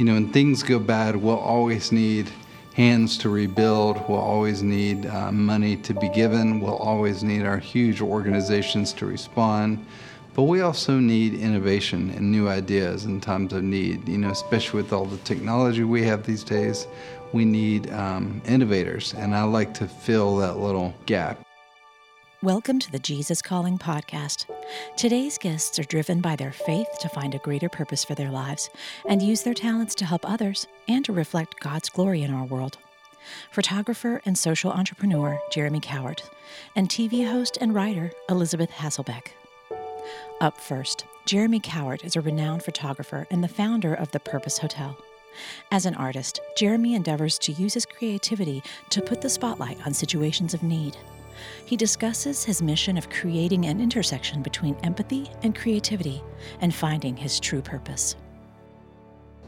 You know, when things go bad, we'll always need hands to rebuild. We'll always need uh, money to be given. We'll always need our huge organizations to respond. But we also need innovation and new ideas in times of need. You know, especially with all the technology we have these days, we need um, innovators. And I like to fill that little gap. Welcome to the Jesus Calling podcast. Today's guests are driven by their faith to find a greater purpose for their lives and use their talents to help others and to reflect God's glory in our world. Photographer and social entrepreneur Jeremy Cowart, and TV host and writer Elisabeth Hasselbeck. Up first, Jeremy Cowart is a renowned photographer and the founder of the Purpose Hotel. As an artist, Jeremy endeavors to use his creativity to put the spotlight on situations of need. He discusses his mission of creating an intersection between empathy and creativity and finding his true purpose.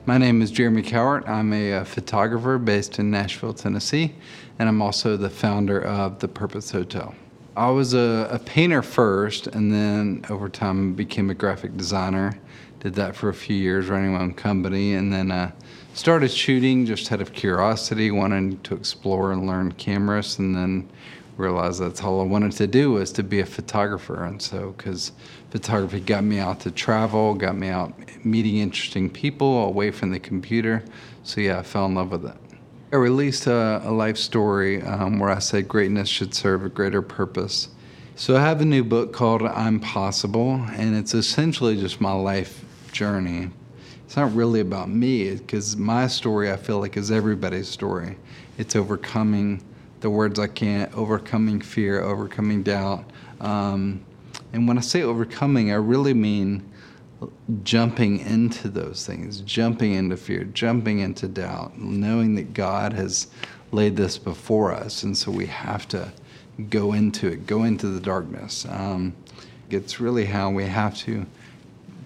My name is Jeremy Cowart. I'm a, a, photographer based in Nashville, Tennessee, and I'm also the founder of the Purpose Hotel. I was a, a painter first, and then over time became a graphic designer. Did that for a few years, running my own company, and then uh, started shooting just out of curiosity, wanting to explore and learn cameras, and then realized that's all I wanted to do was to be a photographer. And so, because photography got me out to travel, got me out meeting interesting people away from the computer. So, yeah, I fell in love with it. I released a, a life story um, where I said greatness should serve a greater purpose. So, I have a new book called I'm Possible, and it's essentially just my life journey. It's not really about me, because my story I feel like is everybody's story. It's overcoming the words I can't, overcoming fear, overcoming doubt. Um, and when I say overcoming, I really mean jumping into those things, jumping into fear, jumping into doubt, knowing that God has laid this before us. And so we have to go into it, go into the darkness. Um, it's really how we have to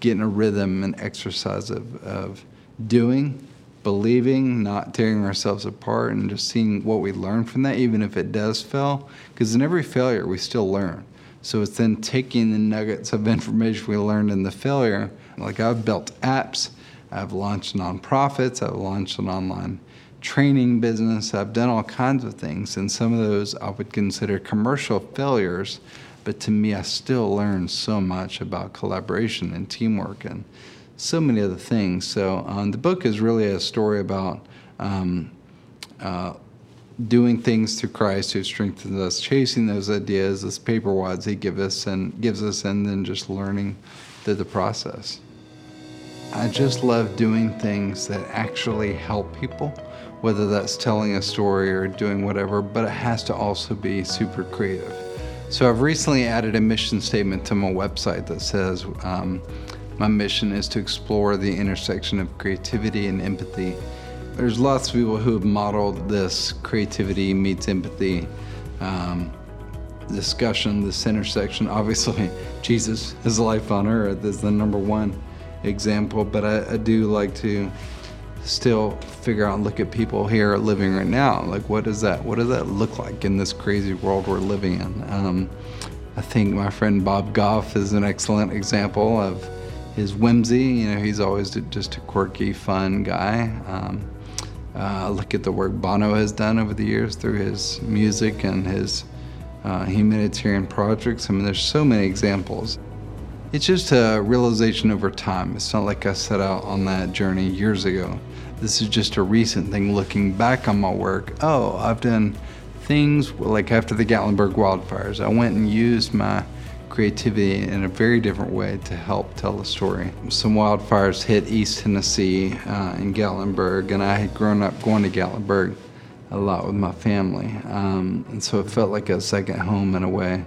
get in a rhythm and exercise of, of doing believing, not tearing ourselves apart, and just seeing what we learn from that, even if it does fail. Because in every failure, we still learn. So it's then taking the nuggets of information we learned in the failure. Like I've built apps, I've launched nonprofits, I've launched an online training business, I've done all kinds of things. And some of those I would consider commercial failures. But to me, I still learned so much about collaboration and teamwork and so many other things. So um, the book is really a story about um, uh, doing things through Christ who strengthens us, chasing those ideas, those paper wads He gives us and gives us, and then just learning through the process. I just love doing things that actually help people, whether that's telling a story or doing whatever, but it has to also be super creative. So I've recently added a mission statement to my website that says, um, my mission is to explore the intersection of creativity and empathy. There's lots of people who have modeled this creativity meets empathy um, discussion, this intersection. Obviously, Jesus, his life on earth, is the number one example, but I, I do like to still figure out and look at people here living right now. Like, what does that what does that look like in this crazy world we're living in? Um, I think my friend Bob Goff is an excellent example of his whimsy. You know, he's always just a quirky, fun guy. Um, uh, look at the work Bono has done over the years through his music and his uh, humanitarian projects. I mean, there's so many examples. It's just a realization over time. It's not like I set out on that journey years ago. This is just a recent thing looking back on my work. Oh, I've done things like after the Gatlinburg wildfires. I went and used my creativity in a very different way to help tell the story. Some wildfires hit East Tennessee uh, in Gatlinburg, and I had grown up going to Gatlinburg a lot with my family, um, and so it felt like a second home in a way.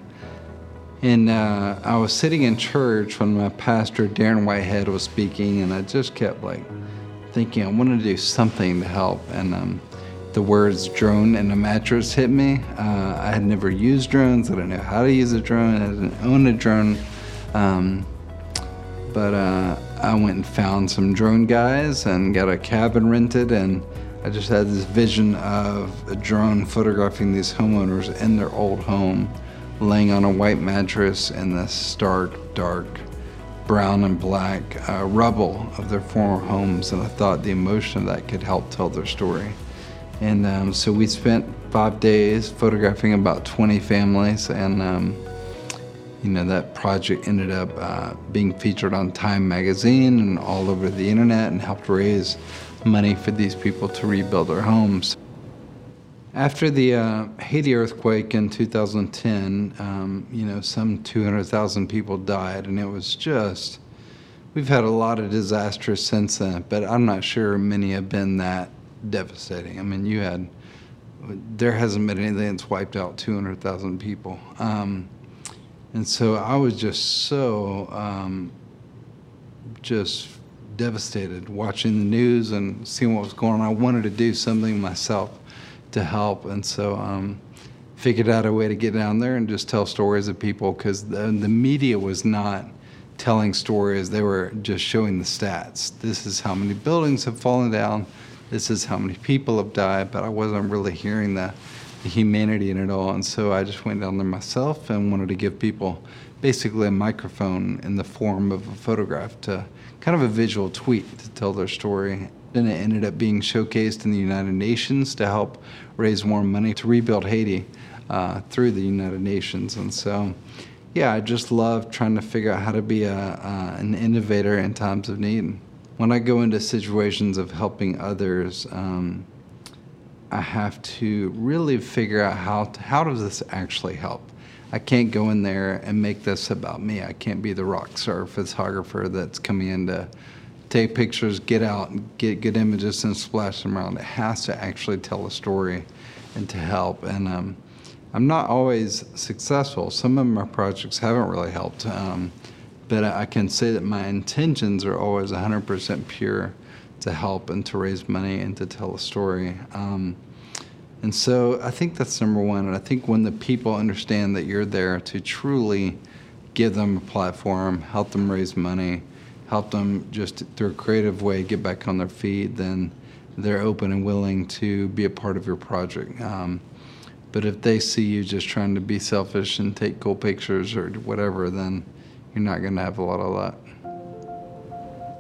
And uh, I was sitting in church when my pastor Darren Whitehead was speaking, and I just kept like thinking I wanted to do something to help, and um, the words drone and a mattress hit me. Uh, I had never used drones. I didn't know how to use a drone. I didn't own a drone. Um, but uh, I went and found some drone guys and got a cabin rented. And I just had this vision of a drone photographing these homeowners in their old home, laying on a white mattress in this stark, dark brown and black uh, rubble of their former homes, and I thought the emotion of that could help tell their story. And um, so we spent five days photographing about 20 families, and um, you know that project ended up uh, being featured on Time magazine and all over the internet, and helped raise money for these people to rebuild their homes. After the uh, Haiti earthquake in 2010, um, you know, some 200,000 people died, and it was just, we've had a lot of disasters since then, but I'm not sure many have been that devastating. I mean, you had, there hasn't been anything that's wiped out 200,000 people. Um, and so I was just so, um, just devastated watching the news and seeing what was going on. I wanted to do something myself to help. And so um, figured out a way to get down there and just tell stories of people because the, the media was not telling stories, they were just showing the stats. This is how many buildings have fallen down, this is how many people have died, but I wasn't really hearing the, the humanity in it all. And so I just went down there myself and wanted to give people basically a microphone in the form of a photograph to kind of a visual tweet to tell their story and it ended up being showcased in the United Nations to help raise more money to rebuild Haiti uh, through the United Nations. And so, yeah, I just love trying to figure out how to be a, uh, an innovator in times of need. When I go into situations of helping others, um, I have to really figure out how to, how does this actually help. I can't go in there and make this about me. I can't be the rock star photographer that's coming in to take pictures, get out, and get good images, and splash them around. It has to actually tell a story and to help. And um, I'm not always successful. Some of my projects haven't really helped. Um, but I can say that my intentions are always 100% pure to help and to raise money and to tell a story. Um, and so I think that's number one. And I think when the people understand that you're there to truly give them a platform, help them raise money, help them just through a creative way get back on their feet, then they're open and willing to be a part of your project. Um, but if they see you just trying to be selfish and take cool pictures or whatever, then you're not going to have a lot of luck.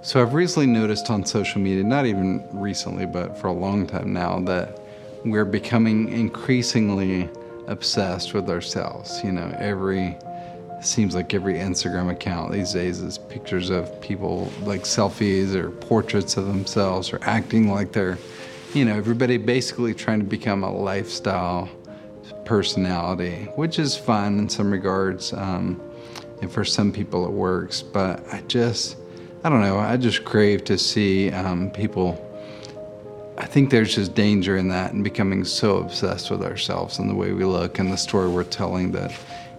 So I've recently noticed on social media, not even recently, but for a long time now, that we're becoming increasingly obsessed with ourselves. You know, every seems like every Instagram account these days is pictures of people like selfies or portraits of themselves or acting like they're, you know, everybody basically trying to become a lifestyle personality, which is fun in some regards. Um, and for some people it works, but I just, I don't know, I just crave to see um, people. I think there's just danger in that and becoming so obsessed with ourselves and the way we look and the story we're telling that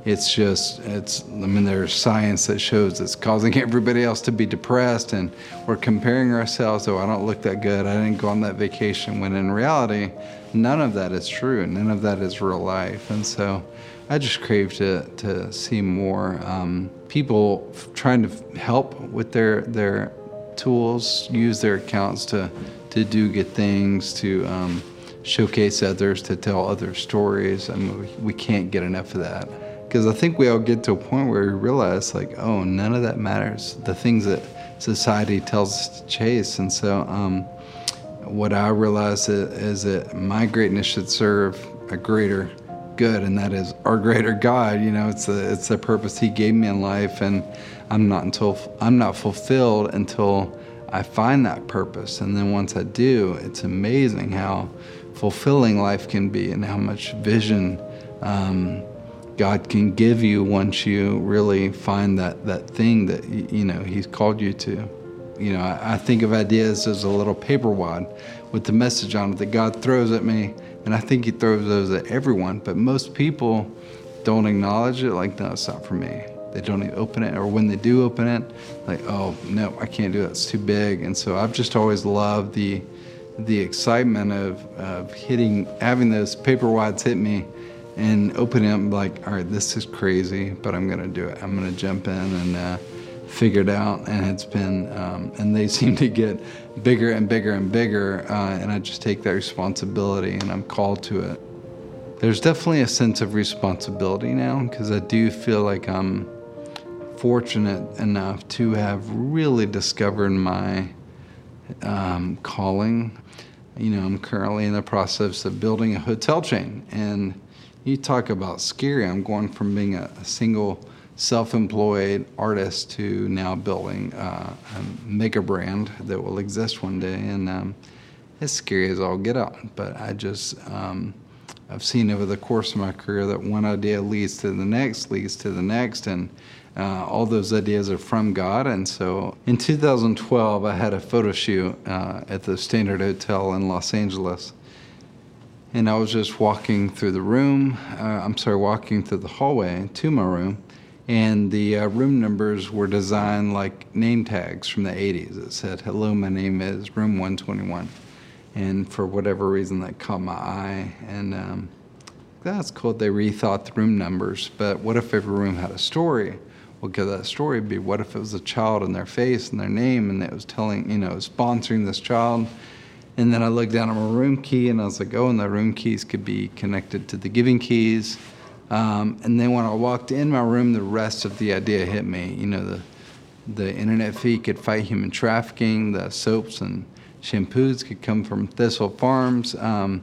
it's just it's i mean there's science that shows it's causing everybody else to be depressed and we're comparing ourselves oh i don't look that good i didn't go on that vacation when in reality none of that is true none of that is real life and so i just crave to to see more um, people trying to help with their their tools use their accounts to to do good things to um, showcase others to tell other stories I mean, we, we can't get enough of that because I think we all get to a point where we realize, like, oh, none of that matters. The things that society tells us to chase. And so, um, what I realize is that my greatness should serve a greater good, and that is our greater God. You know, it's the it's the purpose He gave me in life, and I'm not until I'm not fulfilled until I find that purpose. And then once I do, it's amazing how fulfilling life can be, and how much vision. Um, God can give you once you really find that, that thing that, you know, He's called you to. You know, I, I think of ideas as a little paper wad with the message on it that God throws at me, and I think He throws those at everyone, but most people don't acknowledge it like, no, it's not for me. They don't even open it, or when they do open it, like, oh, no, I can't do it, it's too big. And so I've just always loved the, the excitement of, of hitting, having those paper wads hit me and opening up like, all right, this is crazy, but I'm gonna do it. I'm gonna jump in and uh, figure it out. And it's been, um, and they seem to get bigger and bigger and bigger. Uh, and I just take that responsibility and I'm called to it. There's definitely a sense of responsibility now because I do feel like I'm fortunate enough to have really discovered my um, calling. You know, I'm currently in the process of building a hotel chain. And you talk about scary. I'm going from being a, a single self employed artist to now building uh, a mega brand that will exist one day. And um, it's scary as all get out. But I just, um, I've seen over the course of my career that one idea leads to the next, leads to the next. And uh, all those ideas are from God. And so in 2012, I had a photo shoot uh, at the Standard Hotel in Los Angeles. And I was just walking through the room, uh, I'm sorry, walking through the hallway to my room. And the uh, room numbers were designed like name tags from the 80s. It said, Hello, my name is room 121. And for whatever reason, that caught my eye. And um, that's cool. They rethought the room numbers. But what if every room had a story? what could that story would be? What if it was a child and their face and their name and it was telling, you know, sponsoring this child? And then I looked down at my room key and I was like, oh, and the room keys could be connected to the giving keys. Um, and then when I walked in my room, the rest of the idea hit me. You know, the the internet fee could fight human trafficking. The soaps and shampoos could come from Thistle Farms. Um,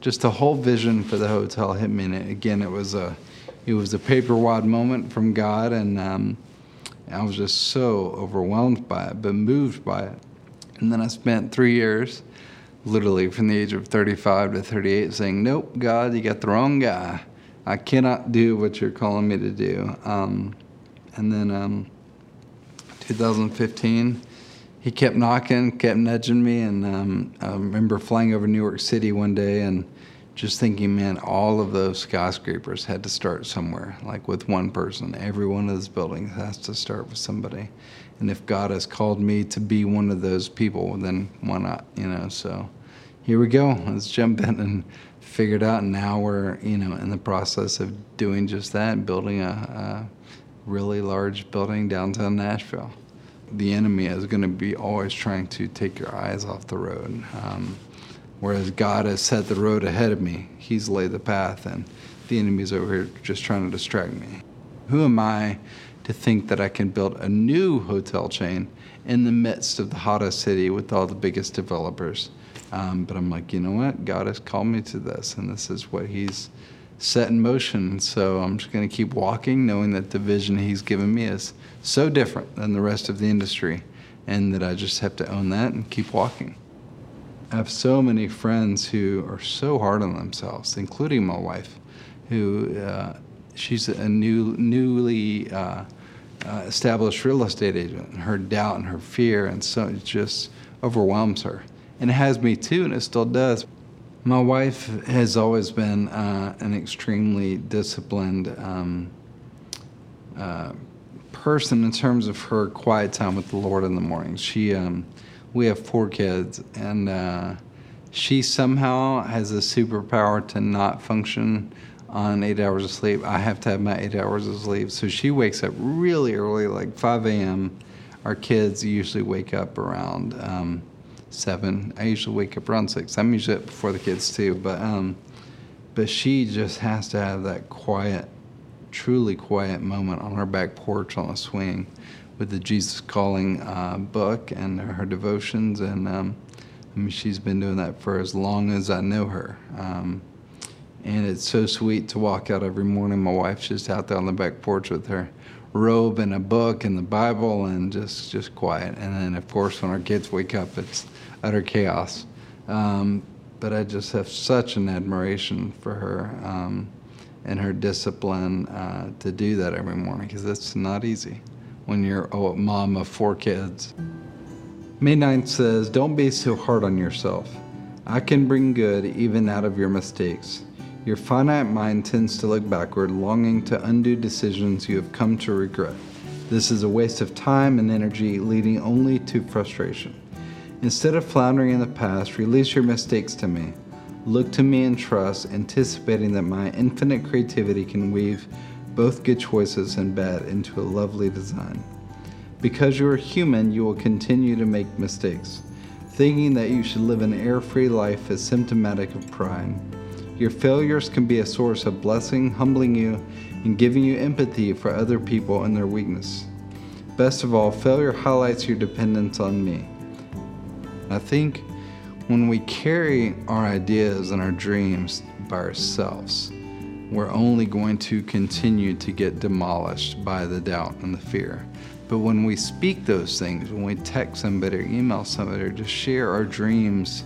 just the whole vision for the hotel hit me. And again, it was a it was a paper wad moment from God, and um, I was just so overwhelmed by it, but moved by it. And then I spent three years, literally from the age of 35 to 38, saying, Nope, God, you got the wrong guy. I cannot do what you're calling me to do. Um, and then um, 2015, he kept knocking, kept nudging me, and um, I remember flying over New York City one day and just thinking, man, all of those skyscrapers had to start somewhere, like with one person. Every one of those buildings has to start with somebody. And if God has called me to be one of those people, then why not? You know, so here we go. Let's jump in and figure it out. And now we're, you know, in the process of doing just that, building a, a really large building downtown Nashville. The enemy is going to be always trying to take your eyes off the road. Um, Whereas God has set the road ahead of me, He's laid the path, and the enemy's over here just trying to distract me. Who am I to think that I can build a new hotel chain in the midst of the hottest city with all the biggest developers? Um, but I'm like, you know what? God has called me to this, and this is what He's set in motion. So I'm just going to keep walking, knowing that the vision He's given me is so different than the rest of the industry, and that I just have to own that and keep walking. I have so many friends who are so hard on themselves, including my wife, who uh, she's a new, newly uh, uh, established real estate agent. And her doubt and her fear and so it just overwhelms her, and it has me too, and it still does. My wife has always been uh, an extremely disciplined um, uh, person in terms of her quiet time with the Lord in the morning. She um, we have four kids, and uh, she somehow has a superpower to not function on eight hours of sleep. I have to have my eight hours of sleep. So she wakes up really early, like 5 a.m. Our kids usually wake up around um, 7. I usually wake up around 6. I'm usually up before the kids, too. But, um, but she just has to have that quiet, truly quiet moment on her back porch on a swing with the Jesus Calling uh, book and her devotions, and um, I mean she's been doing that for as long as I know her. Um, and it's so sweet to walk out every morning. My wife's just out there on the back porch with her robe and a book and the Bible, and just just quiet. And then of course when our kids wake up, it's utter chaos. Um, but I just have such an admiration for her um, and her discipline uh, to do that every morning because it's not easy when you're a mom of four kids. May 9th says, Don't be so hard on yourself. I can bring good even out of your mistakes. Your finite mind tends to look backward, longing to undo decisions you have come to regret. This is a waste of time and energy, leading only to frustration. Instead of floundering in the past, release your mistakes to me. Look to me and trust, anticipating that my infinite creativity can weave both good choices and bad into a lovely design. Because you are human, you will continue to make mistakes. Thinking that you should live an error free life is symptomatic of pride. Your failures can be a source of blessing, humbling you, and giving you empathy for other people and their weakness. Best of all, failure highlights your dependence on me. I think when we carry our ideas and our dreams by ourselves, we're only going to continue to get demolished by the doubt and the fear. But when we speak those things, when we text somebody or email somebody or just share our dreams,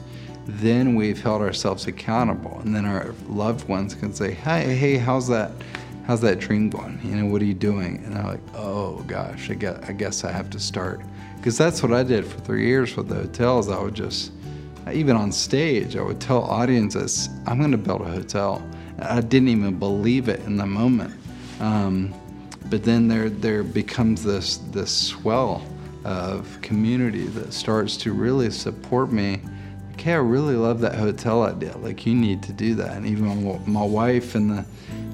then we've held ourselves accountable. And then our loved ones can say, Hey, hey, how's that? How's that dream going? You know, what are you doing? And I'm like, oh gosh, I guess I, guess I have to start. Because that's what I did for three years with the hotels. I would just, even on stage, I would tell audiences, I'm going to build a hotel. I didn't even believe it in the moment. Um, but then there there becomes this this swell of community that starts to really support me. Okay, I really love that hotel idea. Like you need to do that. And even my, wife in the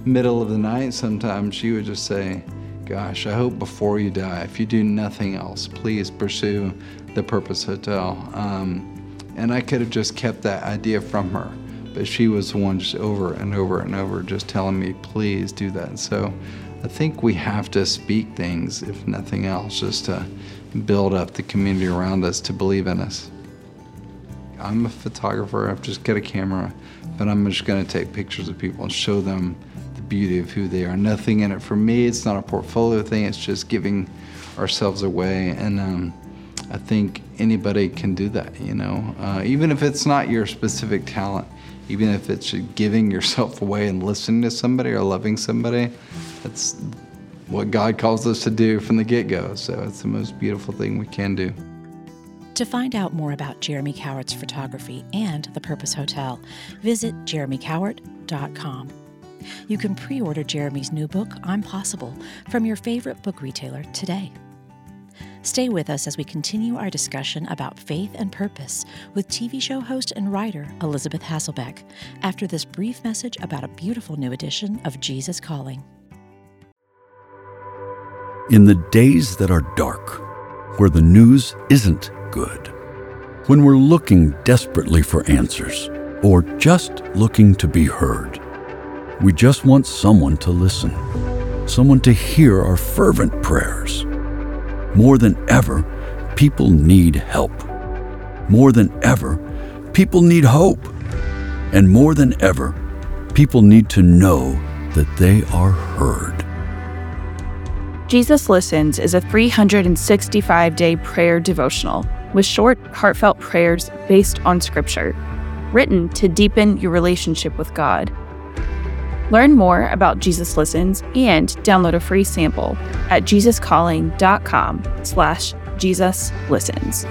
middle of the night, sometimes she would just say, "Gosh, I hope before you die, if you do nothing else, please pursue the Purpose Hotel." Um, and I could have just kept that idea from her, but she was the one just over and over and over just telling me, "Please do that." So I think we have to speak things, if nothing else, just to build up the community around us to believe in us. I'm a photographer, I've just got a camera, but I'm just going to take pictures of people and show them the beauty of who they are. Nothing in it for me, it's not a portfolio thing, it's just giving ourselves away. And um, I think anybody can do that, you know, uh, even if it's not your specific talent, even if it's giving yourself away and listening to somebody or loving somebody. That's what God calls us to do from the get go. So it's the most beautiful thing we can do. To find out more about Jeremy Cowart's photography and the Purpose Hotel, visit jeremycowart.com. You can pre order Jeremy's new book, I'm Possible, from your favorite book retailer today. Stay with us as we continue our discussion about faith and purpose with TV show host and writer Elisabeth Hasselbeck after this brief message about a beautiful new edition of Jesus Calling. In the days that are dark, where the news isn't good, when we're looking desperately for answers or just looking to be heard, we just want someone to listen, someone to hear our fervent prayers. More than ever, people need help. More than ever, people need hope. And more than ever, people need to know that they are heard. Jesus Listens is a 365 day prayer devotional with short, heartfelt prayers based on Scripture, written to deepen your relationship with God. Learn more about Jesus Listens and download a free sample at jesuscalling.com slash Jesus Listens.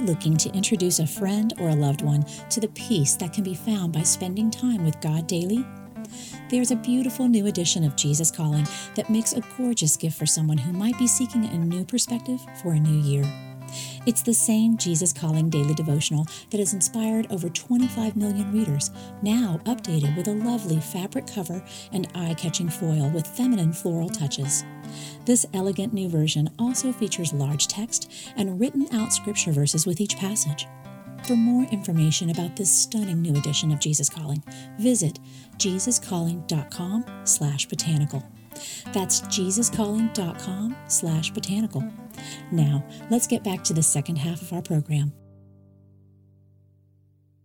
Looking to introduce a friend or a loved one to the peace that can be found by spending time with God daily? There's a beautiful new edition of Jesus Calling that makes a gorgeous gift for someone who might be seeking a new perspective for a new year. It's the same Jesus Calling daily devotional that has inspired over 25 million readers, now updated with a lovely fabric cover and eye catching foil with feminine floral touches. This elegant new version also features large text and written out scripture verses with each passage. For more information about this stunning new edition of Jesus Calling, visit jesuscalling.com slash botanical. That's jesuscalling.com slash botanical. Now, let's get back to the second half of our program.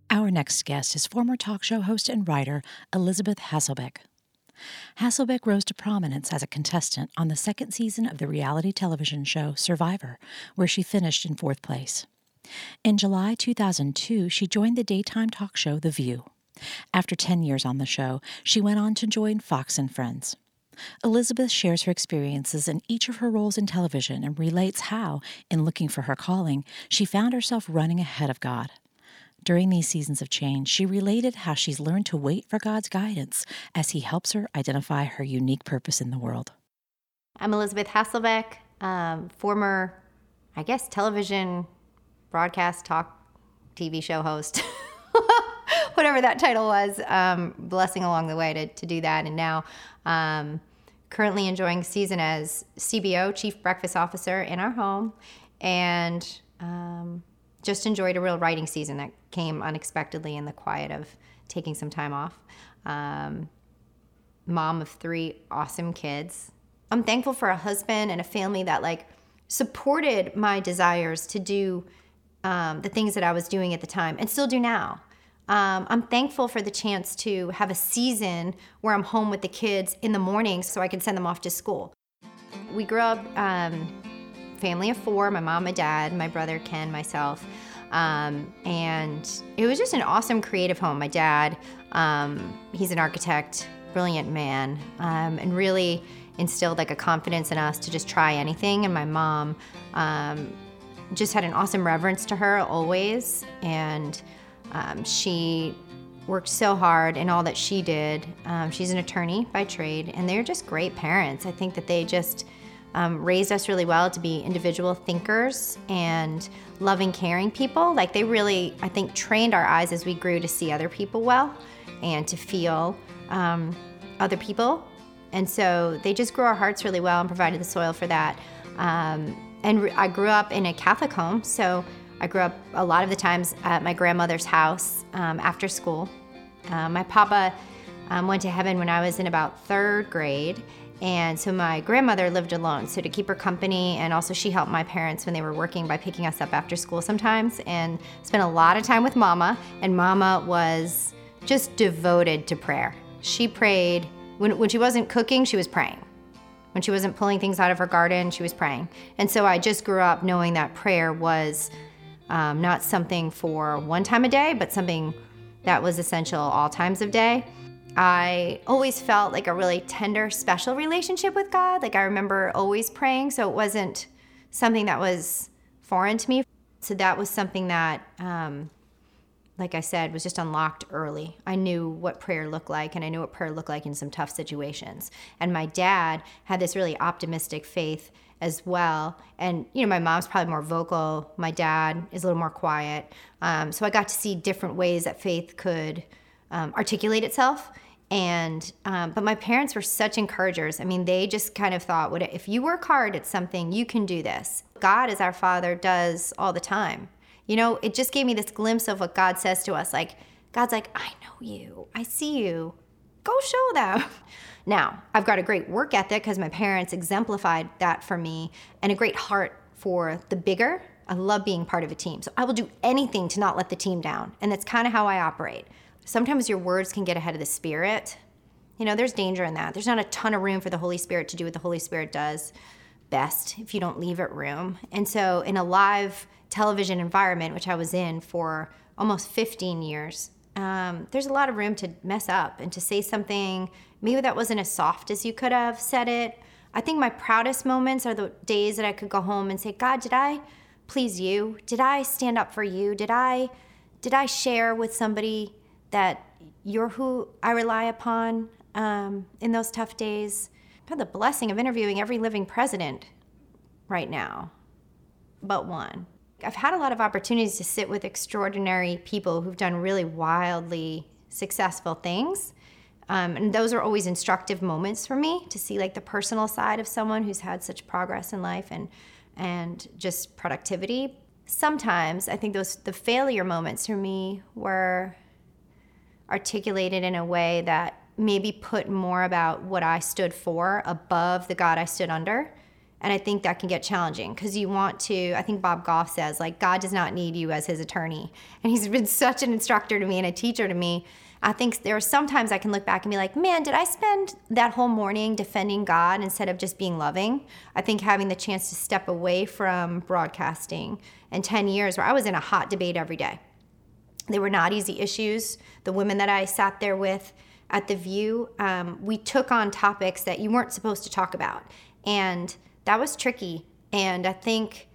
Our next guest is former talk show host and writer Elisabeth Hasselbeck. Hasselbeck rose to prominence as a contestant on the second season of the reality television show Survivor, where she finished in fourth place. In July 2002, she joined the daytime talk show The View. After 10 years on the show, she went on to join Fox and Friends. Elisabeth shares her experiences in each of her roles in television and relates how, in looking for her calling, she found herself running ahead of God. During these seasons of change, she related how she's learned to wait for God's guidance as He helps her identify her unique purpose in the world. I'm Elisabeth Hasselbeck, um, former, I guess, television broadcast talk TV show host. whatever that title was, um, blessing along the way to, to do that. And now, um, currently enjoying season as CBO, Chief Breakfast Officer in our home, and um, just enjoyed a real writing season that came unexpectedly in the quiet of taking some time off. Um, mom of three awesome kids. I'm thankful for a husband and a family that like supported my desires to do um, the things that I was doing at the time and still do now. Um, I'm thankful for the chance to have a season where I'm home with the kids in the morning so I can send them off to school. We grew up um, family of four my mom, my dad, my brother Ken, myself. Um, and it was just an awesome creative home. My dad, um, he's an architect, brilliant man, um, and really instilled like a confidence in us to just try anything. And my mom um, just had an awesome reverence to her always. And um, she worked so hard in all that she did. Um, she's an attorney by trade, and they're just great parents. I think that they just um, raised us really well to be individual thinkers and loving, caring people. Like they really, I think, trained our eyes as we grew to see other people well and to feel um, other people. And so they just grew our hearts really well and provided the soil for that. Um, and I grew up in a Catholic home, so I grew up a lot of the times at my grandmother's house um, after school. Uh, my papa um, went to heaven when I was in about third grade, and so my grandmother lived alone. So to keep her company, and also she helped my parents when they were working by picking us up after school sometimes, and spent a lot of time with Mama. And Mama was just devoted to prayer. She prayed when, when she wasn't cooking, she was praying. When she wasn't pulling things out of her garden, she was praying. And so I just grew up knowing that prayer was um, not something for one time a day, but something that was essential all times of day. I always felt like a really tender, special relationship with God. Like I remember always praying, so it wasn't something that was foreign to me. So that was something that, um, like I said, was just unlocked early. I knew what prayer looked like, and I knew what prayer looked like in some tough situations. And my dad had this really optimistic faith as well. And, you know, my mom's probably more vocal, my dad is a little more quiet. Um, so I got to see different ways that faith could um, articulate itself. And, um, but my parents were such encouragers. I mean, they just kind of thought, what if you work hard at something, you can do this. God, as our Father, does all the time. You know, it just gave me this glimpse of what God says to us. Like, God's like, I know you, I see you. Go show them. Now, I've got a great work ethic because my parents exemplified that for me and a great heart for the bigger. I love being part of a team. So I will do anything to not let the team down. And that's kind of how I operate. Sometimes your words can get ahead of the spirit. You know, there's danger in that. There's not a ton of room for the Holy Spirit to do what the Holy Spirit does best if you don't leave it room. And so, in a live television environment, which I was in for almost 15 years, um, there's a lot of room to mess up and to say something maybe that wasn't as soft as you could have said it. I think my proudest moments are the days that I could go home and say, God, did I please you? Did I stand up for you? Did I did I share with somebody that you're who I rely upon um, in those tough days? I've had the blessing of interviewing every living president right now, but one. I've had a lot of opportunities to sit with extraordinary people who've done really wildly successful things. Um, and those are always instructive moments for me to see like the personal side of someone who's had such progress in life and and just productivity. Sometimes I think those the failure moments for me were articulated in a way that maybe put more about what I stood for above the God I stood under. And I think that can get challenging because you want to, I think Bob Goff says, like, God does not need you as his attorney. And he's been such an instructor to me and a teacher to me. I think there are sometimes I can look back and be like, man, did I spend that whole morning defending God instead of just being loving? I think having the chance to step away from broadcasting and 10 years where I was in a hot debate every day. They were not easy issues. The women that I sat there with at The View, um, we took on topics that you weren't supposed to talk about. And that was tricky. And I think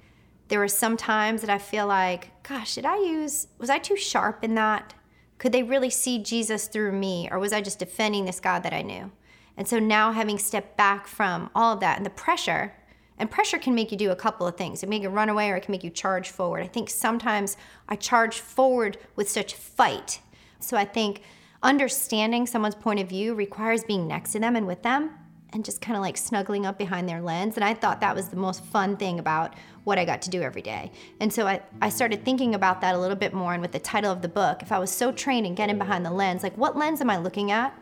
there were some times that I feel like, gosh, did I use, was I too sharp in that? Could they really see Jesus through me? Or was I just defending this God that I knew? And so now having stepped back from all of that and the pressure, and pressure can make you do a couple of things. It can make you run away or it can make you charge forward. I think sometimes I charge forward with such fight. So I think understanding someone's point of view requires being next to them and with them and just kind of like snuggling up behind their lens. And I thought that was the most fun thing about what I got to do every day. And so I, I started thinking about that a little bit more. And with the title of the book, if I was so trained in getting behind the lens, like what lens am I looking at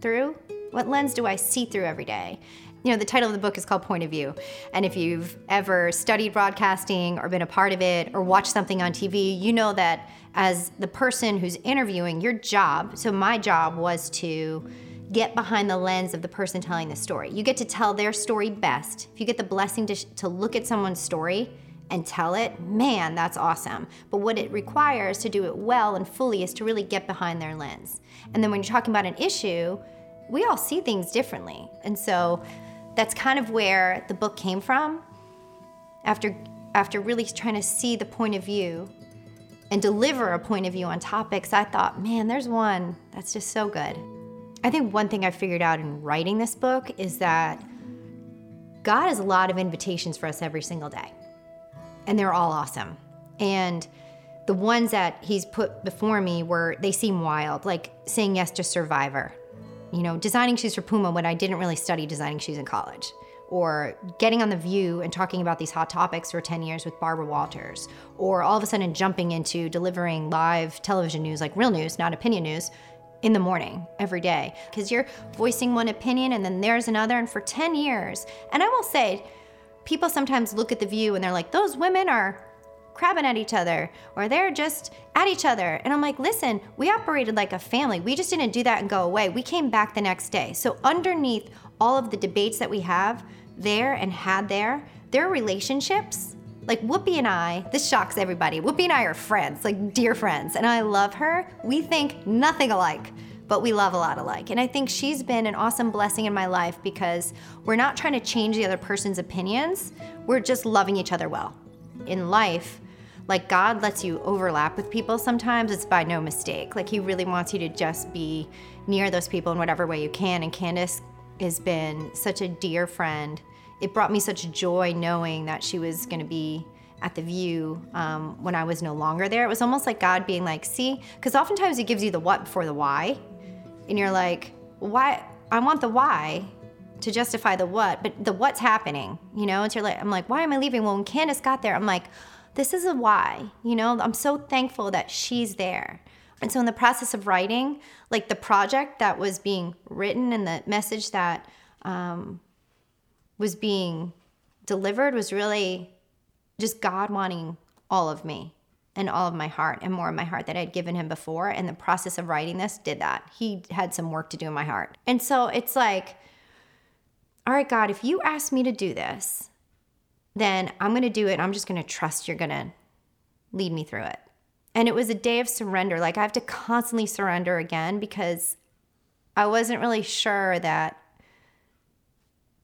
through? What lens do I see through every day? You know, the title of the book is called Point of View. And if you've ever studied broadcasting or been a part of it or watched something on TV, you know that as the person who's interviewing, your job, so my job was to get behind the lens of the person telling the story. You get to tell their story best. If you get the blessing to, to look at someone's story and tell it, man, that's awesome. But what it requires to do it well and fully is to really get behind their lens. And then when you're talking about an issue, we all see things differently. And so that's kind of where the book came from. After after really trying to see the point of view and deliver a point of view on topics, I thought, man, there's one that's just so good. I think one thing I figured out in writing this book is that God has a lot of invitations for us every single day, and they're all awesome. And the ones that He's put before me were, they seem wild, like saying yes to Survivor, you know, designing shoes for Puma when I didn't really study designing shoes in college. Or getting on The View and talking about these hot topics for 10 years with Barbara Walters, or all of a sudden jumping into delivering live television news, like real news, not opinion news, in the morning every day. Because you're voicing one opinion and then there's another, and for 10 years. And I will say, people sometimes look at The View and they're like, those women are crabbing at each other or they're just at each other. And I'm like, listen, we operated like a family. We just didn't do that and go away. We came back the next day. So, underneath all of the debates that we have, there and had there, their relationships, like Whoopi and I, this shocks everybody. Whoopi and I are friends, like dear friends, and I love her. We think nothing alike, but we love a lot alike. And I think she's been an awesome blessing in my life because we're not trying to change the other person's opinions, we're just loving each other well. In life, like God lets you overlap with people sometimes, it's by no mistake. Like He really wants you to just be near those people in whatever way you can. And Candace has been such a dear friend. It brought me such joy knowing that she was going to be at the view um, when I was no longer there. It was almost like God being like, see, because oftentimes He gives you the what before the why. And you're like, why? I want the why to justify the what, but the what's happening, you know? You're like, I'm like, why am I leaving? Well, when Candace got there, I'm like, this is a why, you know? I'm so thankful that she's there. And so, in the process of writing, like the project that was being written and the message that um, was being delivered was really just God wanting all of me and all of my heart and more of my heart that I'd given him before. And the process of writing this did that. He had some work to do in my heart. And so it's like, all right, God, if you ask me to do this, then I'm going to do it. I'm just going to trust you're going to lead me through it. And it was a day of surrender. Like I have to constantly surrender again because I wasn't really sure that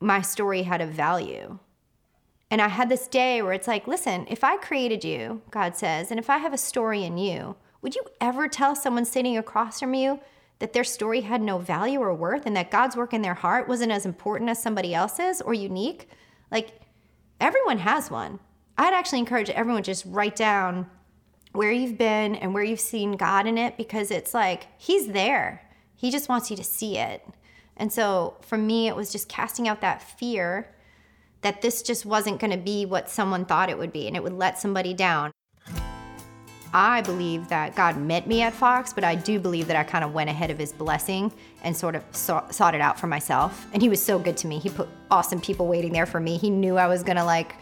my story had a value. And I had this day where it's like, listen, if I created you, God says, and if I have a story in you, would you ever tell someone sitting across from you that their story had no value or worth and that God's work in their heart wasn't as important as somebody else's or unique? Like, everyone has one. I'd actually encourage everyone just write down where you've been and where you've seen God in it because it's like He's there. He just wants you to see it. And so for me, it was just casting out that fear that this just wasn't going to be what someone thought it would be and it would let somebody down. I believe that God met me at Fox, but I do believe that I kind of went ahead of his blessing and sort of sought it out for myself. And he was so good to me. He put awesome people waiting there for me. He knew I was going to like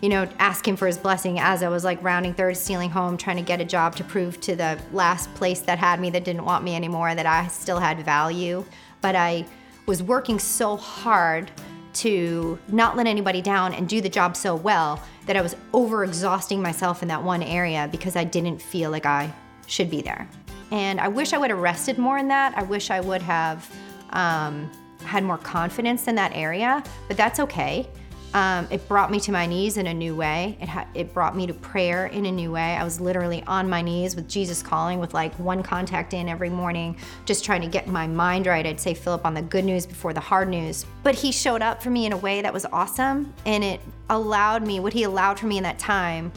you know, ask him for his blessing as I was like rounding third, stealing home, trying to get a job to prove to the last place that had me that didn't want me anymore that I still had value. But I was working so hard to not let anybody down and do the job so well that I was overexhausting myself in that one area because I didn't feel like I should be there. And I wish I would have rested more in that. I wish I would have um, had more confidence in that area, but that's okay. Um, it brought me to my knees in a new way. It, ha- it brought me to prayer in a new way. I was literally on my knees with Jesus calling, with like one contact in every morning, just trying to get my mind right. I'd say Philip on the good news before the hard news. But he showed up for me in a way that was awesome. And it allowed me, what he allowed for me in that time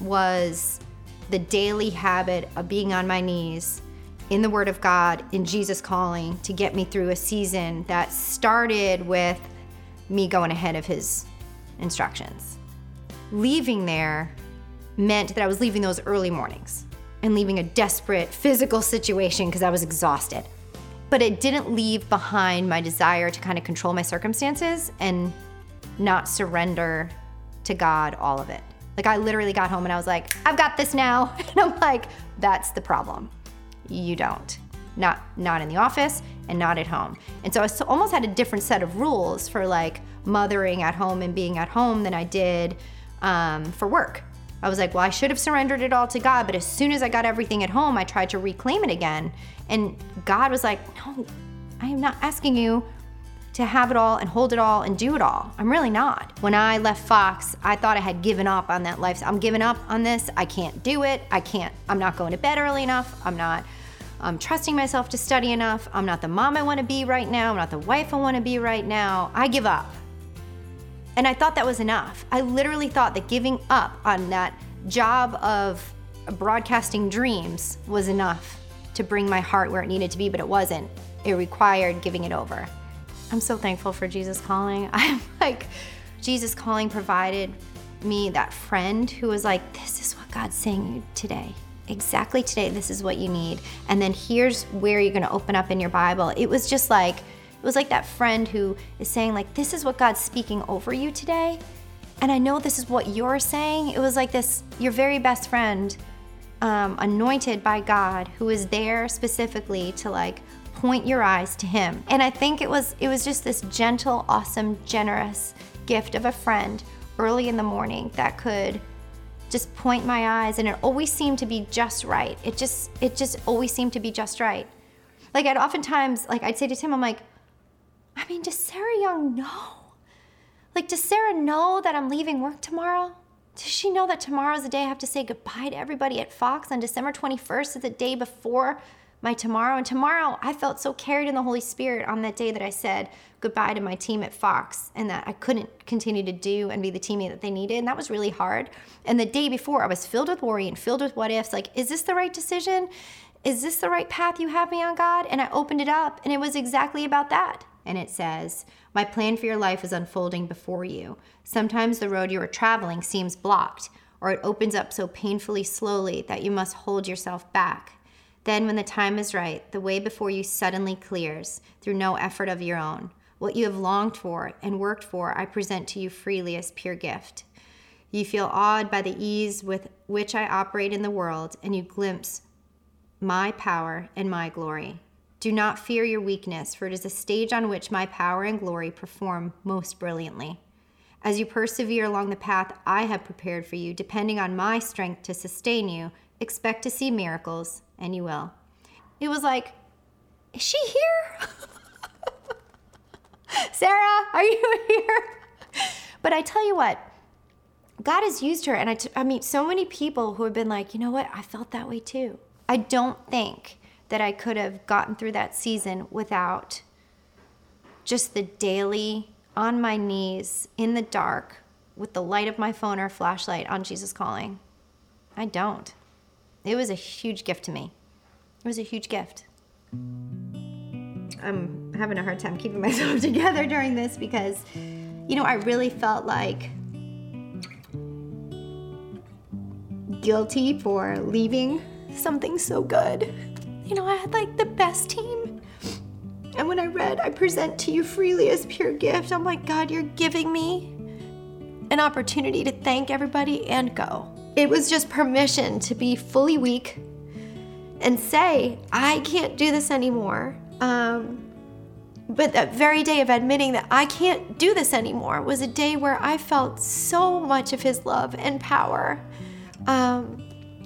was the daily habit of being on my knees in the Word of God, in Jesus calling to get me through a season that started with me going ahead of His instructions. Leaving there meant that I was leaving those early mornings and leaving a desperate physical situation because I was exhausted. But it didn't leave behind my desire to kind of control my circumstances and not surrender to God all of it. Like I literally got home and I was like, I've got this now. And I'm like, that's the problem. You don't. Not not in the office and not at home. And so I almost had a different set of rules for like mothering at home and being at home than I did um, for work. I was like, well, I should have surrendered it all to God, but as soon as I got everything at home, I tried to reclaim it again. And God was like, no, I am not asking you to have it all and hold it all and do it all. I'm really not. When I left Fox, I thought I had given up on that life. I'm giving up on this. I can't do it. I can't. I'm not going to bed early enough. I'm not I'm trusting myself to study enough. I'm not the mom I want to be right now. I'm not the wife I want to be right now. I give up. And I thought that was enough. I literally thought that giving up on that job of broadcasting dreams was enough to bring my heart where it needed to be, but it wasn't. It required giving it over. I'm so thankful for Jesus Calling. I'm like, Jesus Calling provided me that friend who was like, This is what God's saying today. Exactly today, this is what you need. And then here's where you're gonna open up in your Bible. It was just like, it was like that friend who is saying, like, this is what God's speaking over you today. And I know this is what you're saying. It was like this, your very best friend, um, anointed by God, who is there specifically to like point your eyes to him. And I think it was it was just this gentle, awesome, generous gift of a friend early in the morning that could just point my eyes and it always seemed to be just right. It just it just always seemed to be just right. Like I'd oftentimes like I'd say to Tim, I'm like, I mean, does Sarah Young know? Like, does Sarah know that I'm leaving work tomorrow? Does she know that tomorrow's the day I have to say goodbye to everybody at Fox on December 21st is the day before my tomorrow. And tomorrow, I felt so carried in the Holy Spirit on that day that I said goodbye to my team at Fox and that I couldn't continue to do and be the teammate that they needed. And that was really hard. And the day before, I was filled with worry and filled with what ifs like, is this the right decision? Is this the right path you have me on, God? And I opened it up, and it was exactly about that. And it says, My plan for your life is unfolding before you. Sometimes the road you are traveling seems blocked, or it opens up so painfully slowly that you must hold yourself back. Then, when the time is right, the way before you suddenly clears through no effort of your own. What you have longed for and worked for, I present to you freely as pure gift. You feel awed by the ease with which I operate in the world, and you glimpse my power and my glory. Do not fear your weakness, for it is a stage on which my power and glory perform most brilliantly. As you persevere along the path I have prepared for you, depending on my strength to sustain you, expect to see miracles and you will. It was like, is she here? Sarah, are you here? But I tell you what, God has used her. And I, t- I meet so many people who have been like, you know what? I felt that way too. I don't think that I could have gotten through that season without just the daily on my knees in the dark with the light of my phone or flashlight on Jesus calling. I don't. It was a huge gift to me. It was a huge gift. I'm having a hard time keeping myself together during this because, you know, I really felt like guilty for leaving something so good. You know, I had like the best team. And when I read, I present to you freely as pure gift, I'm like, God, you're giving me an opportunity to thank everybody and go. It was just permission to be fully weak and say, I can't do this anymore. Um, but that very day of admitting that I can't do this anymore was a day where I felt so much of His love and power um,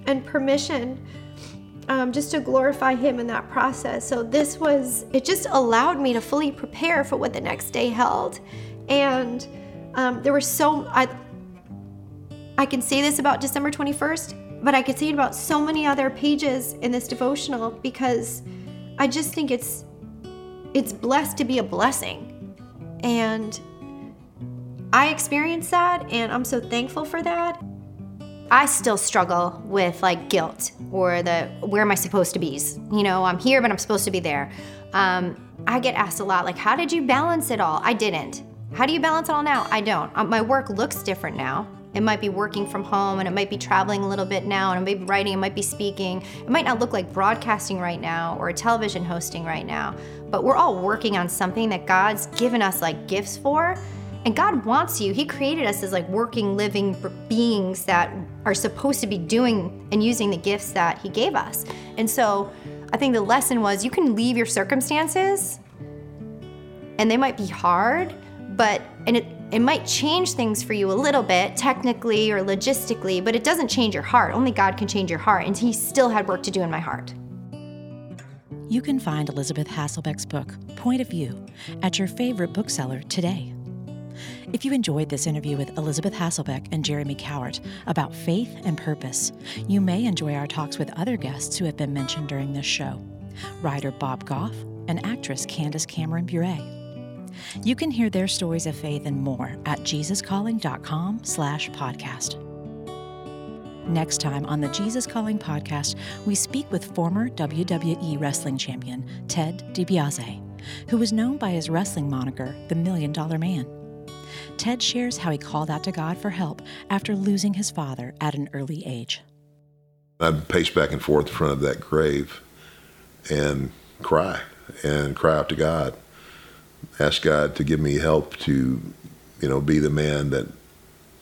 and permission um, just to glorify Him in that process. So, this was, it just allowed me to fully prepare for what the next day held. And um, there were so, I, I can say this about December 21st, but I could say it about so many other pages in this devotional because I just think it's it's blessed to be a blessing. And I experienced that and I'm so thankful for that. I still struggle with like guilt or the where am I supposed to be? You know, I'm here, but I'm supposed to be there. Um, I get asked a lot, like, how did you balance it all? I didn't. How do you balance it all now? I don't. Um, my work looks different now. It might be working from home and it might be traveling a little bit now and it might be writing, it might be speaking. It might not look like broadcasting right now or television hosting right now, but we're all working on something that God's given us like gifts for. And God wants you. He created us as like working, living beings that are supposed to be doing and using the gifts that He gave us. And so I think the lesson was you can leave your circumstances and they might be hard, but, and it, it might change things for you a little bit, technically or logistically, but it doesn't change your heart. Only God can change your heart, and He still had work to do in my heart. You can find Elisabeth Hasselbeck's book, Point of View, at your favorite bookseller today. If you enjoyed this interview with Elisabeth Hasselbeck and Jeremy Cowart about faith and purpose, you may enjoy our talks with other guests who have been mentioned during this show writer Bob Goff and actress Candace Cameron Bure. You can hear their stories of faith and more at jesuscalling.com slash podcast. Next time on the Jesus Calling podcast, we speak with former WWE wrestling champion Ted DiBiase, who was known by his wrestling moniker, the Million Dollar Man. Ted shares how he called out to God for help after losing his father at an early age. I'd pace back and forth in front of that grave and cry and cry out to God ask God to give me help to, you know, be the man that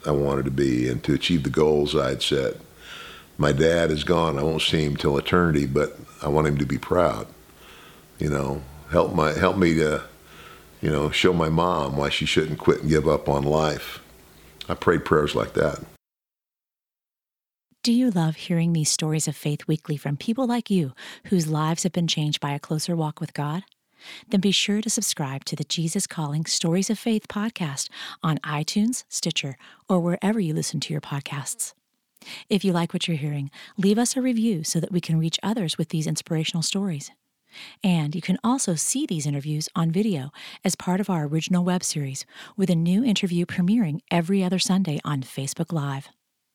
I wanted to be and to achieve the goals I'd set. My dad is gone. I won't see him till eternity, but I want him to be proud. You know, help my help me to, you know, show my mom why she shouldn't quit and give up on life. I prayed prayers like that. Do you love hearing these stories of faith weekly from people like you whose lives have been changed by a closer walk with God? Then be sure to subscribe to the Jesus Calling Stories of Faith podcast on iTunes, Stitcher, or wherever you listen to your podcasts. If you like what you're hearing, leave us a review so that we can reach others with these inspirational stories. And you can also see these interviews on video as part of our original web series, with a new interview premiering every other Sunday on Facebook Live.